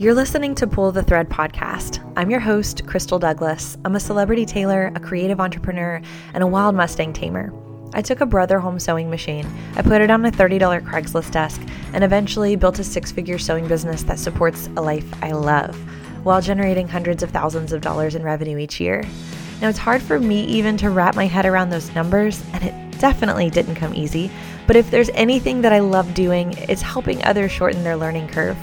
You're listening to Pull the Thread podcast. I'm your host, Krystal Douglas. I'm a celebrity tailor, a creative entrepreneur, and a wild Mustang tamer. I took a brother home sewing machine, I put it on a $30 Craigslist desk, and eventually built a six figure sewing business that supports a life I love while generating hundreds of thousands of dollars in revenue each year. Now, it's hard for me even to wrap my head around those numbers, and it definitely didn't come easy. But if there's anything that I love doing, it's helping others shorten their learning curve.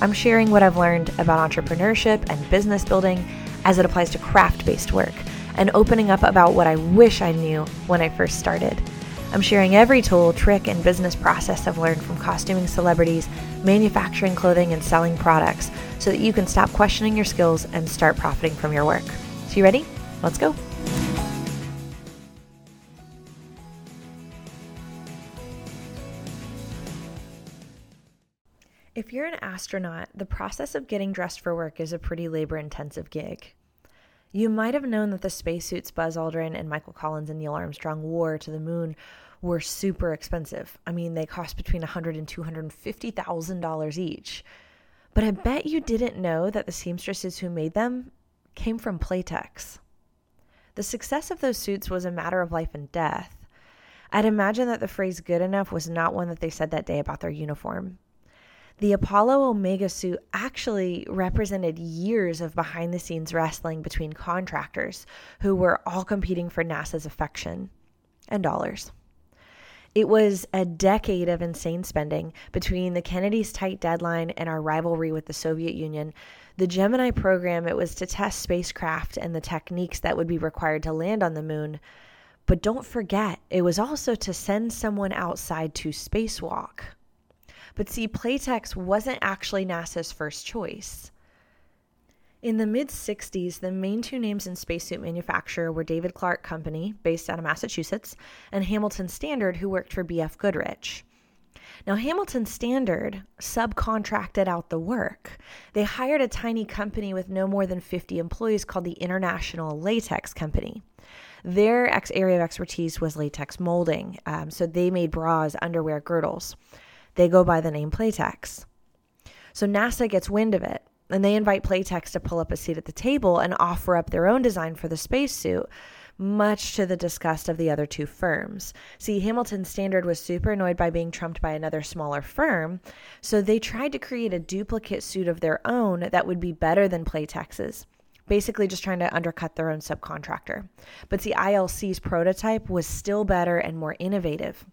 I'm sharing what I've learned about entrepreneurship and business building as it applies to craft based work and opening up about what I wish I knew when I first started. I'm sharing every tool, trick, and business process I've learned from costuming celebrities, manufacturing clothing, and selling products so that you can stop questioning your skills and start profiting from your work. So, you ready? Let's go. You're an astronaut, the process of getting dressed for work is a pretty labor intensive gig. You might have known that the spacesuits Buzz Aldrin and Michael Collins and Neil Armstrong wore to the moon were super expensive. I mean, they cost between $100 and $250,000 each. But I bet you didn't know that the seamstresses who made them came from Playtex. The success of those suits was a matter of life and death. I'd imagine that the phrase good enough was not one that they said that day about their uniform. The Apollo Omega suit actually represented years of behind the scenes wrestling between contractors who were all competing for NASA's affection and dollars. It was a decade of insane spending between the Kennedy's tight deadline and our rivalry with the Soviet Union. The Gemini program, it was to test spacecraft and the techniques that would be required to land on the moon. But don't forget, it was also to send someone outside to spacewalk. But see, Playtex wasn't actually NASA's first choice. In the mid 60s, the main two names in spacesuit manufacture were David Clark Company, based out of Massachusetts, and Hamilton Standard, who worked for BF Goodrich. Now, Hamilton Standard subcontracted out the work. They hired a tiny company with no more than 50 employees called the International Latex Company. Their ex- area of expertise was latex molding, um, so they made bras, underwear, girdles. They go by the name Playtex. So NASA gets wind of it and they invite Playtex to pull up a seat at the table and offer up their own design for the spacesuit, much to the disgust of the other two firms. See, Hamilton Standard was super annoyed by being trumped by another smaller firm, so they tried to create a duplicate suit of their own that would be better than Playtex's. Basically, just trying to undercut their own subcontractor. But see, ILC's prototype was still better and more innovative.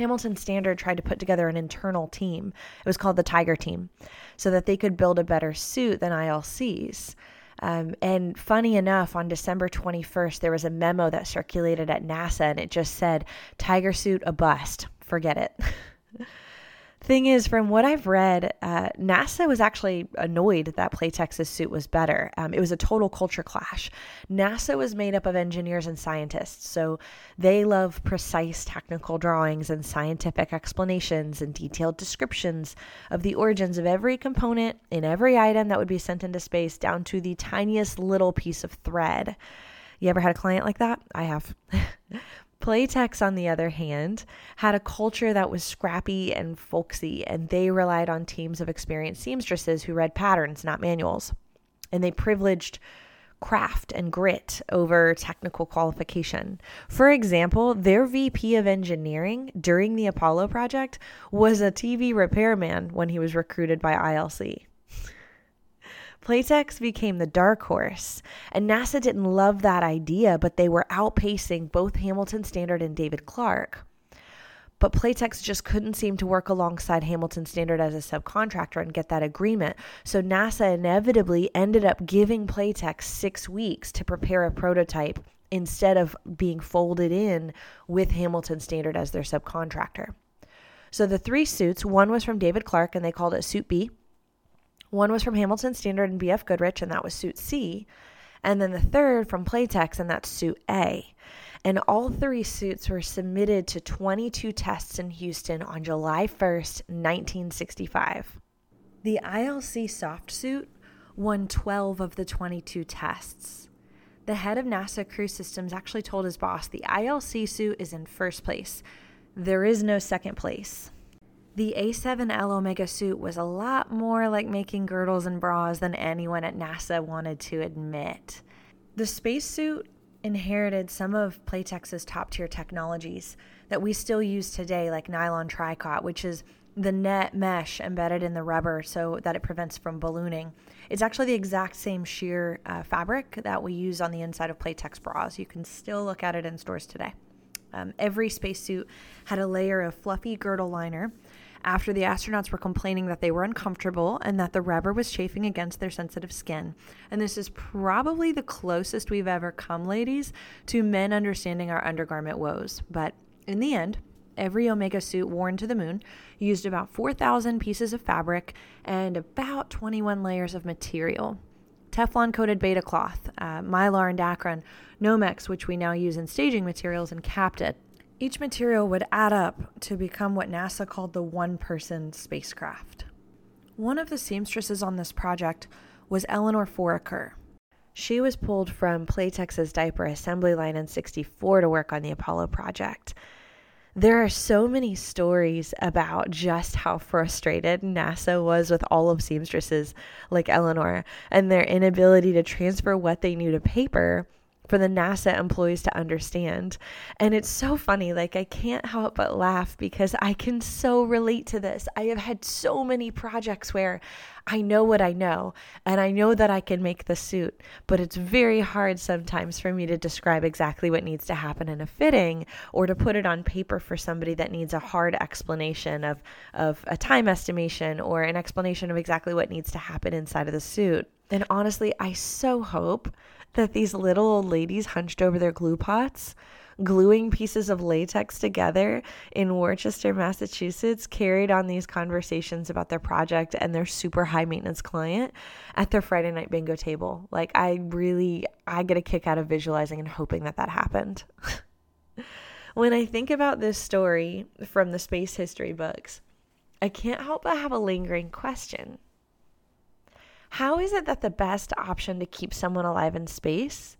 Hamilton Standard tried to put together an internal team. It was called the Tiger Team, so that they could build a better suit than ILC's. Um, and funny enough, on December 21st, there was a memo that circulated at NASA and it just said, Tiger suit a bust. Forget it. Thing is, from what I've read, uh, NASA was actually annoyed that Playtex's suit was better. Um, it was a total culture clash. NASA was made up of engineers and scientists, so they love precise technical drawings and scientific explanations and detailed descriptions of the origins of every component in every item that would be sent into space down to the tiniest little piece of thread. You ever had a client like that? I have. Playtex, on the other hand, had a culture that was scrappy and folksy, and they relied on teams of experienced seamstresses who read patterns, not manuals. And they privileged craft and grit over technical qualification. For example, their VP of engineering during the Apollo project was a TV repairman when he was recruited by ILC. Playtex became the dark horse, and NASA didn't love that idea, but they were outpacing both Hamilton Standard and David Clark. But Playtex just couldn't seem to work alongside Hamilton Standard as a subcontractor and get that agreement. So NASA inevitably ended up giving Playtex six weeks to prepare a prototype instead of being folded in with Hamilton Standard as their subcontractor. So the three suits, one was from David Clark and they called it Suit B. One was from Hamilton Standard and BF Goodrich, and that was suit C. And then the third from Playtex, and that's suit A. And all three suits were submitted to 22 tests in Houston on July 1st, 1965. The ILC soft suit won 12 of the 22 tests. The head of NASA Crew Systems actually told his boss the ILC suit is in first place. There is no second place. The A7L Omega suit was a lot more like making girdles and bras than anyone at NASA wanted to admit. The spacesuit inherited some of Playtex's top tier technologies that we still use today, like nylon tricot, which is the net mesh embedded in the rubber so that it prevents from ballooning. It's actually the exact same sheer uh, fabric that we use on the inside of Playtex bras. You can still look at it in stores today. Um, every spacesuit had a layer of fluffy girdle liner after the astronauts were complaining that they were uncomfortable and that the rubber was chafing against their sensitive skin. And this is probably the closest we've ever come, ladies, to men understanding our undergarment woes. But in the end, every Omega suit worn to the moon used about 4,000 pieces of fabric and about 21 layers of material. Teflon coated beta cloth, uh, mylar and Dacron, Nomex, which we now use in staging materials, and Kapton. Each material would add up to become what NASA called the one person spacecraft. One of the seamstresses on this project was Eleanor Foraker. She was pulled from Playtex's diaper assembly line in 64 to work on the Apollo project. There are so many stories about just how frustrated NASA was with all of seamstresses like Eleanor and their inability to transfer what they knew to paper for the NASA employees to understand. And it's so funny. Like, I can't help but laugh because I can so relate to this. I have had so many projects where I know what I know and I know that I can make the suit, but it's very hard sometimes for me to describe exactly what needs to happen in a fitting or to put it on paper for somebody that needs a hard explanation of, of a time estimation or an explanation of exactly what needs to happen inside of the suit. And honestly, I so hope that these little old ladies hunched over their glue pots, gluing pieces of latex together in Worcester, Massachusetts, carried on these conversations about their project and their super high maintenance client at their Friday night bingo table. Like, I really, I get a kick out of visualizing and hoping that that happened. when I think about this story from the space history books, I can't help but have a lingering question. How is it that the best option to keep someone alive in space,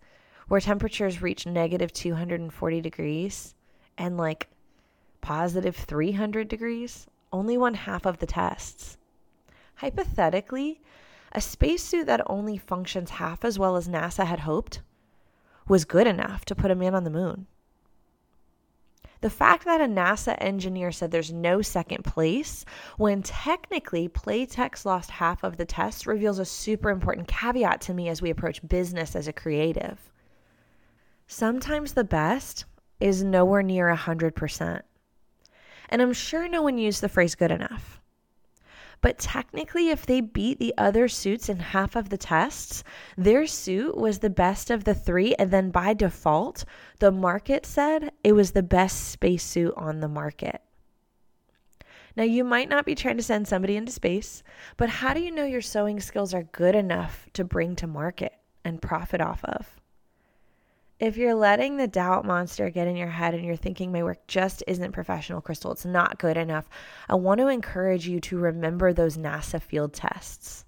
where temperatures reach negative 240 degrees and like positive 300 degrees, only one half of the tests? Hypothetically, a spacesuit that only functions half as well as NASA had hoped was good enough to put a man on the moon. The fact that a NASA engineer said there's no second place when technically Playtex lost half of the test reveals a super important caveat to me as we approach business as a creative. Sometimes the best is nowhere near 100%. And I'm sure no one used the phrase good enough. But technically, if they beat the other suits in half of the tests, their suit was the best of the three. And then by default, the market said it was the best spacesuit on the market. Now, you might not be trying to send somebody into space, but how do you know your sewing skills are good enough to bring to market and profit off of? If you're letting the doubt monster get in your head and you're thinking my work just isn't professional, Krystal, it's not good enough, I want to encourage you to remember those NASA field tests.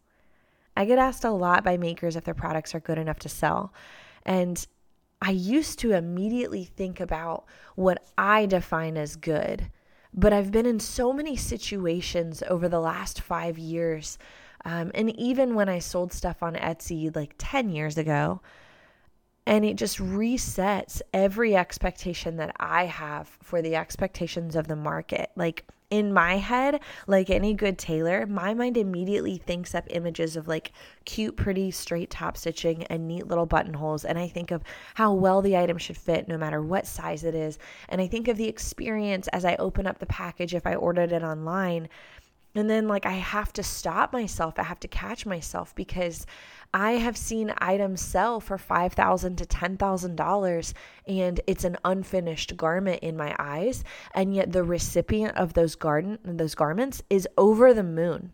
I get asked a lot by makers if their products are good enough to sell. And I used to immediately think about what I define as good. But I've been in so many situations over the last five years. Um, and even when I sold stuff on Etsy like 10 years ago, and it just resets every expectation that I have for the expectations of the market. Like in my head, like any good tailor, my mind immediately thinks up images of like cute, pretty straight top stitching and neat little buttonholes. And I think of how well the item should fit no matter what size it is. And I think of the experience as I open up the package if I ordered it online. And then, like, I have to stop myself. I have to catch myself because I have seen items sell for $5,000 to $10,000 and it's an unfinished garment in my eyes and yet the recipient of those garden those garments is over the moon.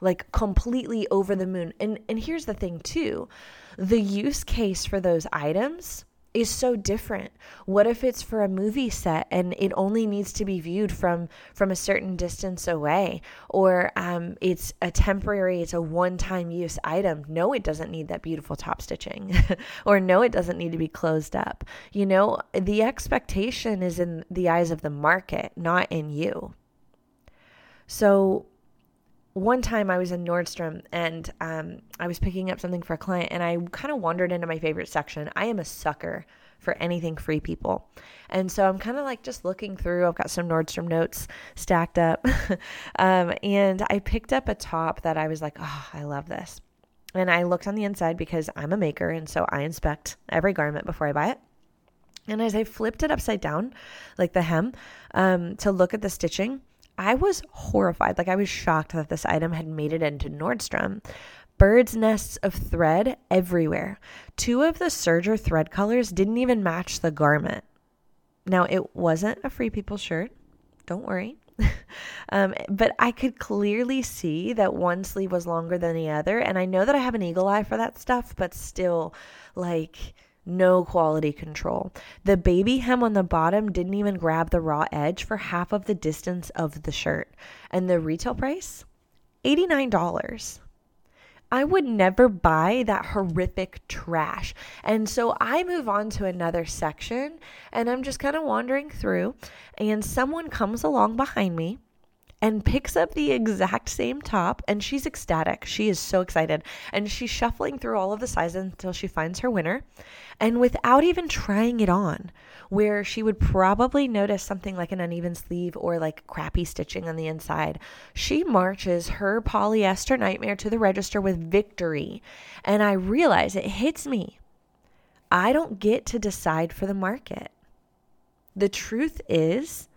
Like completely over the moon. And and here's the thing too. The use case for those items is so different. What if it's for a movie set and it only needs to be viewed from from a certain distance away? Or um, it's a temporary it's a one-time use item. No it doesn't need that beautiful top stitching. Or no it doesn't need to be closed up. You know the expectation is in the eyes of the market not in you. So one time I was in Nordstrom and um, I was picking up something for a client and I kind of wandered into my favorite section. I am a sucker for anything free people. And so I'm kind of like just looking through. I've got some Nordstrom notes stacked up. um, and I picked up a top that I was like, oh, I love this. And I looked on the inside because I'm a maker. And so I inspect every garment before I buy it. And as I flipped it upside down, like the hem, um, to look at the stitching, I was horrified. Like I was shocked that this item had made it into Nordstrom. Birds' nests of thread everywhere. Two of the serger thread colors didn't even match the garment. Now, it wasn't a Free People shirt. Don't worry. um, but I could clearly see that one sleeve was longer than the other. And I know that I have an eagle eye for that stuff, but still, like, no quality control. The baby hem on the bottom didn't even grab the raw edge for half of the distance of the shirt. And the retail price? $89. I would never buy that horrific trash. And so I move on to another section and I'm just kind of wandering through, and someone comes along behind me and picks up the exact same top and she's ecstatic. She is so excited. And she's shuffling through all of the sizes until she finds her winner. And without even trying it on, where she would probably notice something like an uneven sleeve or like crappy stitching on the inside, she marches her polyester nightmare to the register with victory. And I realize it hits me. I don't get to decide for the market. The truth is,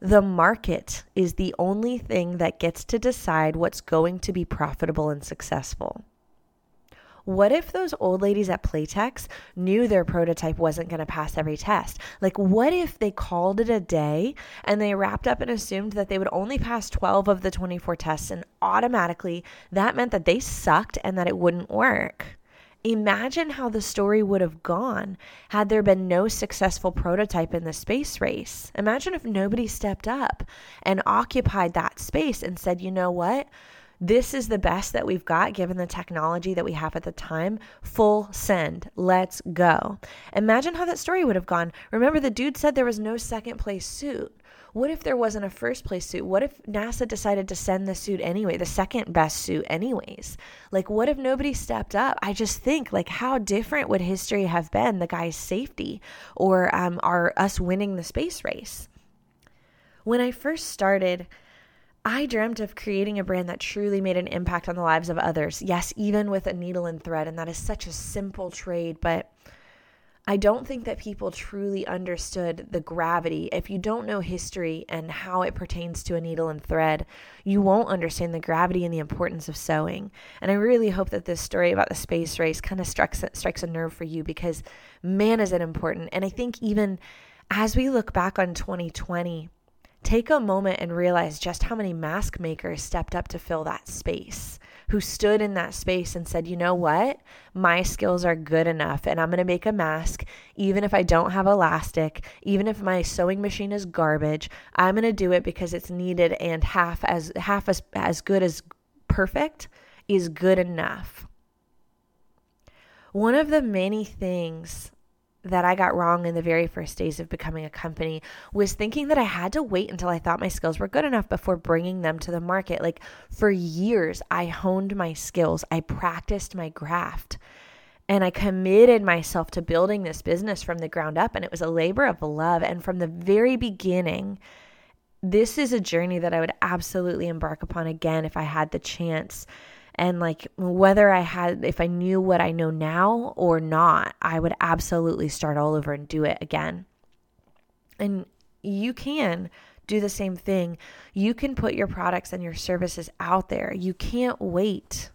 the market is the only thing that gets to decide what's going to be profitable and successful. What if those old ladies at Playtex knew their prototype wasn't going to pass every test? Like, what if they called it a day and they wrapped up and assumed that they would only pass 12 of the 24 tests and automatically that meant that they sucked and that it wouldn't work? Imagine how the story would have gone had there been no successful prototype in the space race. Imagine if nobody stepped up and occupied that space and said, you know what? This is the best that we've got given the technology that we have at the time. Full send. Let's go. Imagine how that story would have gone. Remember, the dude said there was no second place suit. What if there wasn't a first place suit? What if NASA decided to send the suit anyway, the second best suit, anyways? Like, what if nobody stepped up? I just think, like, how different would history have been the guy's safety or um, our us winning the space race? When I first started, I dreamt of creating a brand that truly made an impact on the lives of others. Yes, even with a needle and thread, and that is such a simple trade, but I don't think that people truly understood the gravity. If you don't know history and how it pertains to a needle and thread, you won't understand the gravity and the importance of sewing. And I really hope that this story about the space race kind of strikes strikes a nerve for you because man is it important. And I think even as we look back on 2020, take a moment and realize just how many mask makers stepped up to fill that space who stood in that space and said, you know what? My skills are good enough and I'm going to make a mask, even if I don't have elastic, even if my sewing machine is garbage. I'm going to do it because it's needed and half as half as, as good as perfect is good enough. One of the many things that I got wrong in the very first days of becoming a company was thinking that I had to wait until I thought my skills were good enough before bringing them to the market. Like for years, I honed my skills, I practiced my craft, and I committed myself to building this business from the ground up. And it was a labor of love. And from the very beginning, this is a journey that I would absolutely embark upon again if I had the chance and like whether I had, if I knew what I know now or not, I would absolutely start all over and do it again. And you can do the same thing. You can put your products and your services out there. You can't wait.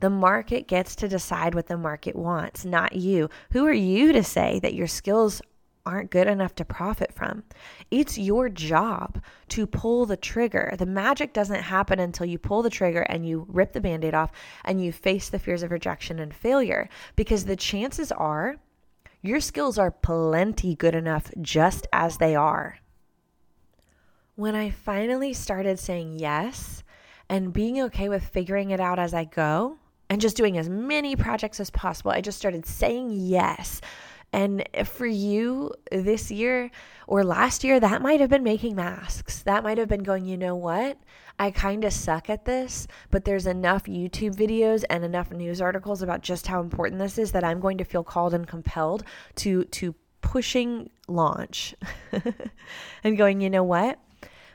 The market gets to decide what the market wants, not you. Who are you to say that your skills aren't good enough to profit from. It's your job to pull the trigger. The magic doesn't happen until you pull the trigger and you rip the band aid off and you face the fears of rejection and failure because the chances are your skills are plenty good enough just as they are. When I finally started saying yes and being okay with figuring it out as I go, and just doing as many projects as possible. I just started saying yes And for you this year or last year, that might have been making masks. That might have been going, you know what? I kind of suck at this, but there's enough YouTube videos and enough news articles about just how important this is that I'm going to feel called and compelled to to pushing launch and going, you know what?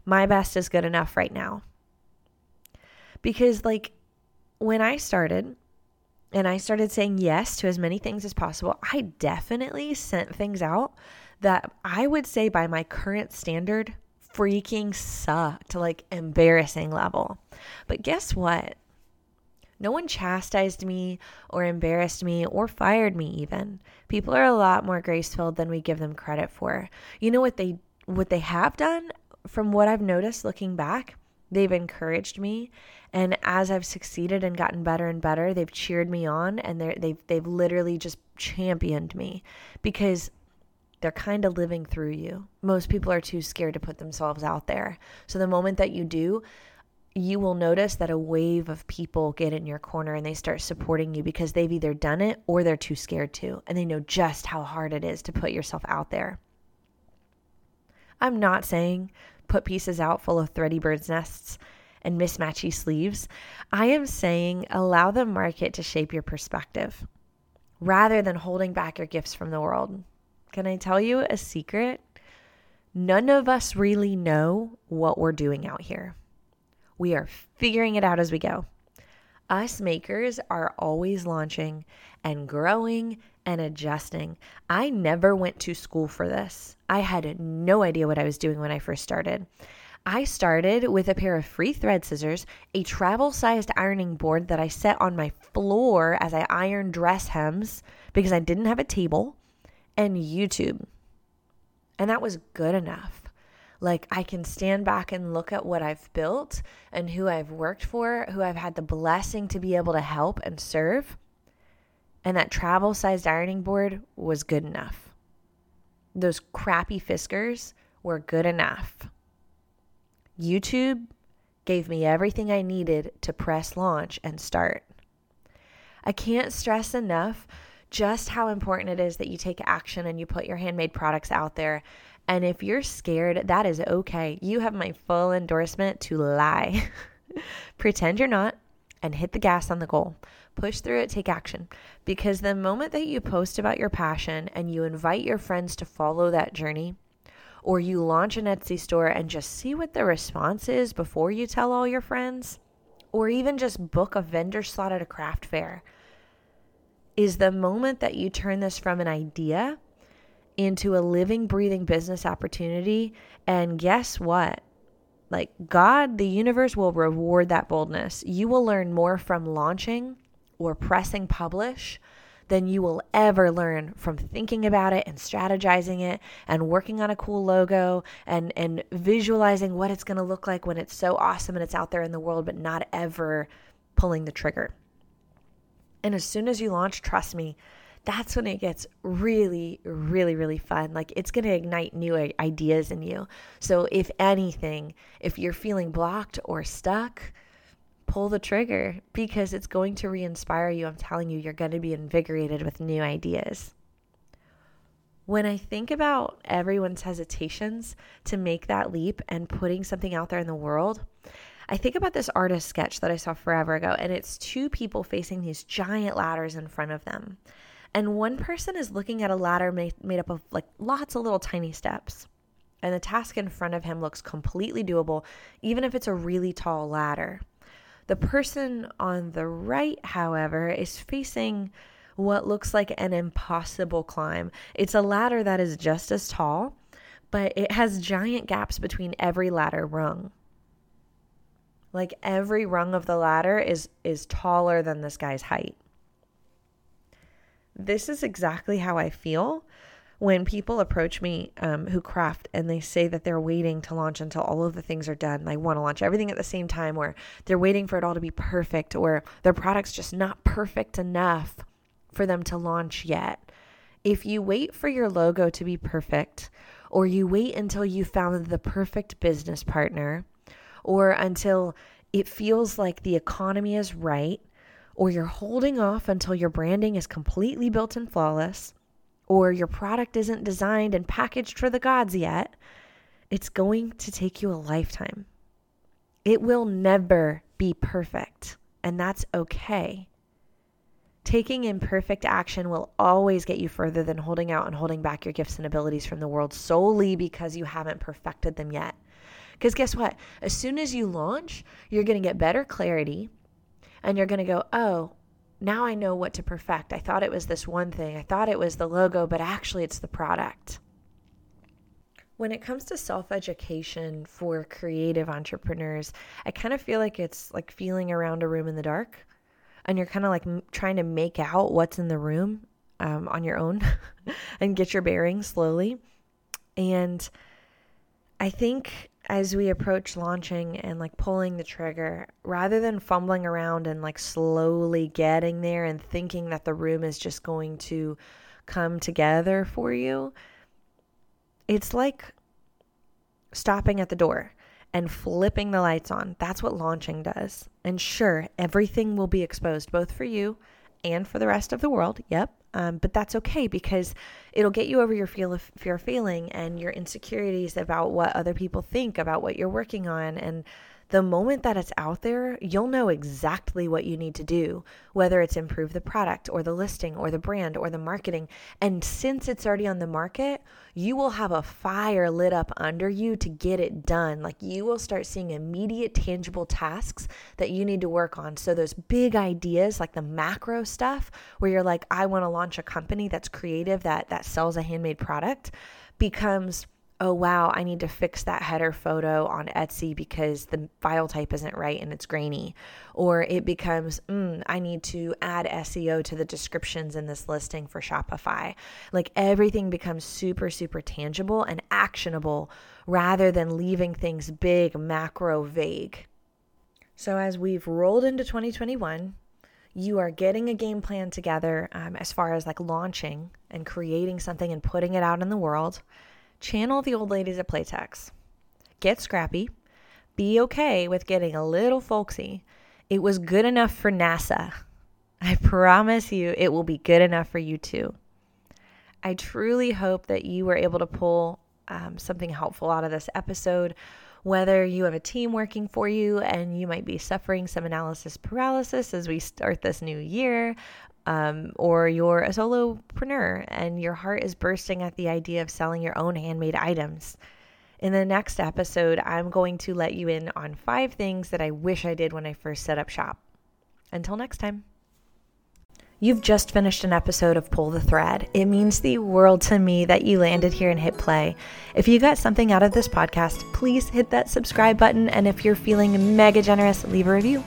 My best is good enough right now. Because like when I started, and I started saying yes to as many things as possible, I definitely sent things out that I would say by my current standard freaking sucked, like embarrassing level. But guess what? No one chastised me or embarrassed me or fired me even. People are a lot more grace-filled than we give them credit for. You know what they what they have done from what I've noticed looking back? They've encouraged me and as I've succeeded and gotten better and better, they've cheered me on and they they've they've literally just championed me because they're kind of living through you. Most people are too scared to put themselves out there. So the moment that you do, you will notice that a wave of people get in your corner and they start supporting you because they've either done it or they're too scared to, and they know just how hard it is to put yourself out there. I'm not saying put pieces out full of thready bird's nests and mismatchy sleeves. I am saying allow the market to shape your perspective rather than holding back your gifts from the world. Can I tell you a secret? None of us really know what we're doing out here. We are figuring it out as we go. Us makers are always launching and growing and adjusting. I never went to school for this. I had no idea what I was doing when I first started. I started with a pair of free thread scissors, a travel sized ironing board that I set on my floor as I ironed dress hems because I didn't have a table, and YouTube. And that was good enough. Like, I can stand back and look at what I've built and who I've worked for, who I've had the blessing to be able to help and serve. And that travel sized ironing board was good enough. Those crappy Fiskars were good enough. YouTube gave me everything I needed to press launch and start. I can't stress enough just how important it is that you take action and you put your handmade products out there. And if you're scared, that is okay. You have my full endorsement to lie. Pretend you're not and hit the gas on the goal. Push through it, take action. Because the moment that you post about your passion and you invite your friends to follow that journey, or you launch an Etsy store and just see what the response is before you tell all your friends, or even just book a vendor slot at a craft fair, is the moment that you turn this from an idea into a living, breathing business opportunity. And guess what? Like God, the universe will reward that boldness. You will learn more from launching or pressing publish than you will ever learn from thinking about it and strategizing it and working on a cool logo and and visualizing what it's going to look like when it's so awesome and it's out there in the world but not ever pulling the trigger. And as soon as you launch, trust me, that's when it gets really, really, really fun. Like it's going to ignite new ideas in you. So, if anything, if you're feeling blocked or stuck, pull the trigger because it's going to re inspire you. I'm telling you, you're going to be invigorated with new ideas. When I think about everyone's hesitations to make that leap and putting something out there in the world, I think about this artist sketch that I saw forever ago, and it's two people facing these giant ladders in front of them. And one person is looking at a ladder made, made up of like lots of little tiny steps. And the task in front of him looks completely doable, even if it's a really tall ladder. The person on the right, however, is facing what looks like an impossible climb. It's a ladder that is just as tall, but it has giant gaps between every ladder rung. Like every rung of the ladder is is taller than this guy's height. This is exactly how I feel when people approach me um, who craft and they say that they're waiting to launch until all of the things are done, they want to launch everything at the same time, or they're waiting for it all to be perfect, or their product's just not perfect enough for them to launch yet. If you wait for your logo to be perfect, or you wait until you found the perfect business partner, or until it feels like the economy is right, or you're holding off until your branding is completely built and flawless, or your product isn't designed and packaged for the gods yet, it's going to take you a lifetime. It will never be perfect, and that's okay. Taking imperfect action will always get you further than holding out and holding back your gifts and abilities from the world solely because you haven't perfected them yet. Because guess what? As soon as you launch, you're going to get better clarity and you're going to go, oh, now I know what to perfect. I thought it was this one thing, I thought it was the logo, but actually it's the product. When it comes to self education for creative entrepreneurs, I kind of feel like it's like feeling around a room in the dark and you're kind of like trying to make out what's in the room um, on your own and get your bearings slowly. And I think as we approach launching and like pulling the trigger, rather than fumbling around and like slowly getting there and thinking that the room is just going to come together for you, it's like stopping at the door and flipping the lights on. That's what launching does. And sure, everything will be exposed both for you and for the rest of the world. Yep. Um, but that's okay because it'll get you over your feel of fear feeling and your insecurities about what other people think about what you're working on. And the moment that it's out there, you'll know exactly what you need to do, whether it's improve the product or the listing or the brand or the marketing. And since it's already on the market, you will have a fire lit up under you to get it done. Like you will start seeing immediate, tangible tasks that you need to work on. So, those big ideas, like the macro stuff, where you're like, I want to launch a company that's creative, that, that sells a handmade product, becomes oh wow, I need to fix that header photo on Etsy because the file type isn't right and it's grainy. Or it becomes, mm, I need to add SEO to the descriptions in this listing for Shopify. Like everything becomes super, super tangible and actionable rather than leaving things big, macro, vague. So as we've rolled into 2021, you are getting a game plan together um, as far as like launching and creating something and putting it out in the world channel the old ladies at Playtex. Get scrappy. Be okay with getting a little folksy. It was good enough for NASA. I promise you it will be good enough for you too. I truly hope that you were able to pull um, something helpful out of this episode. Whether you have a team working for you and you might be suffering some analysis paralysis as we start this new year, um, or you're a solopreneur and your heart is bursting at the idea of selling your own handmade items. In the next episode, I'm going to let you in on five things that I wish I did when I first set up shop. Until next time. You've just finished an episode of Pull the Thread. It means the world to me that you landed here and hit play. If you got something out of this podcast, please hit that subscribe button. And if you're feeling mega generous, leave a review.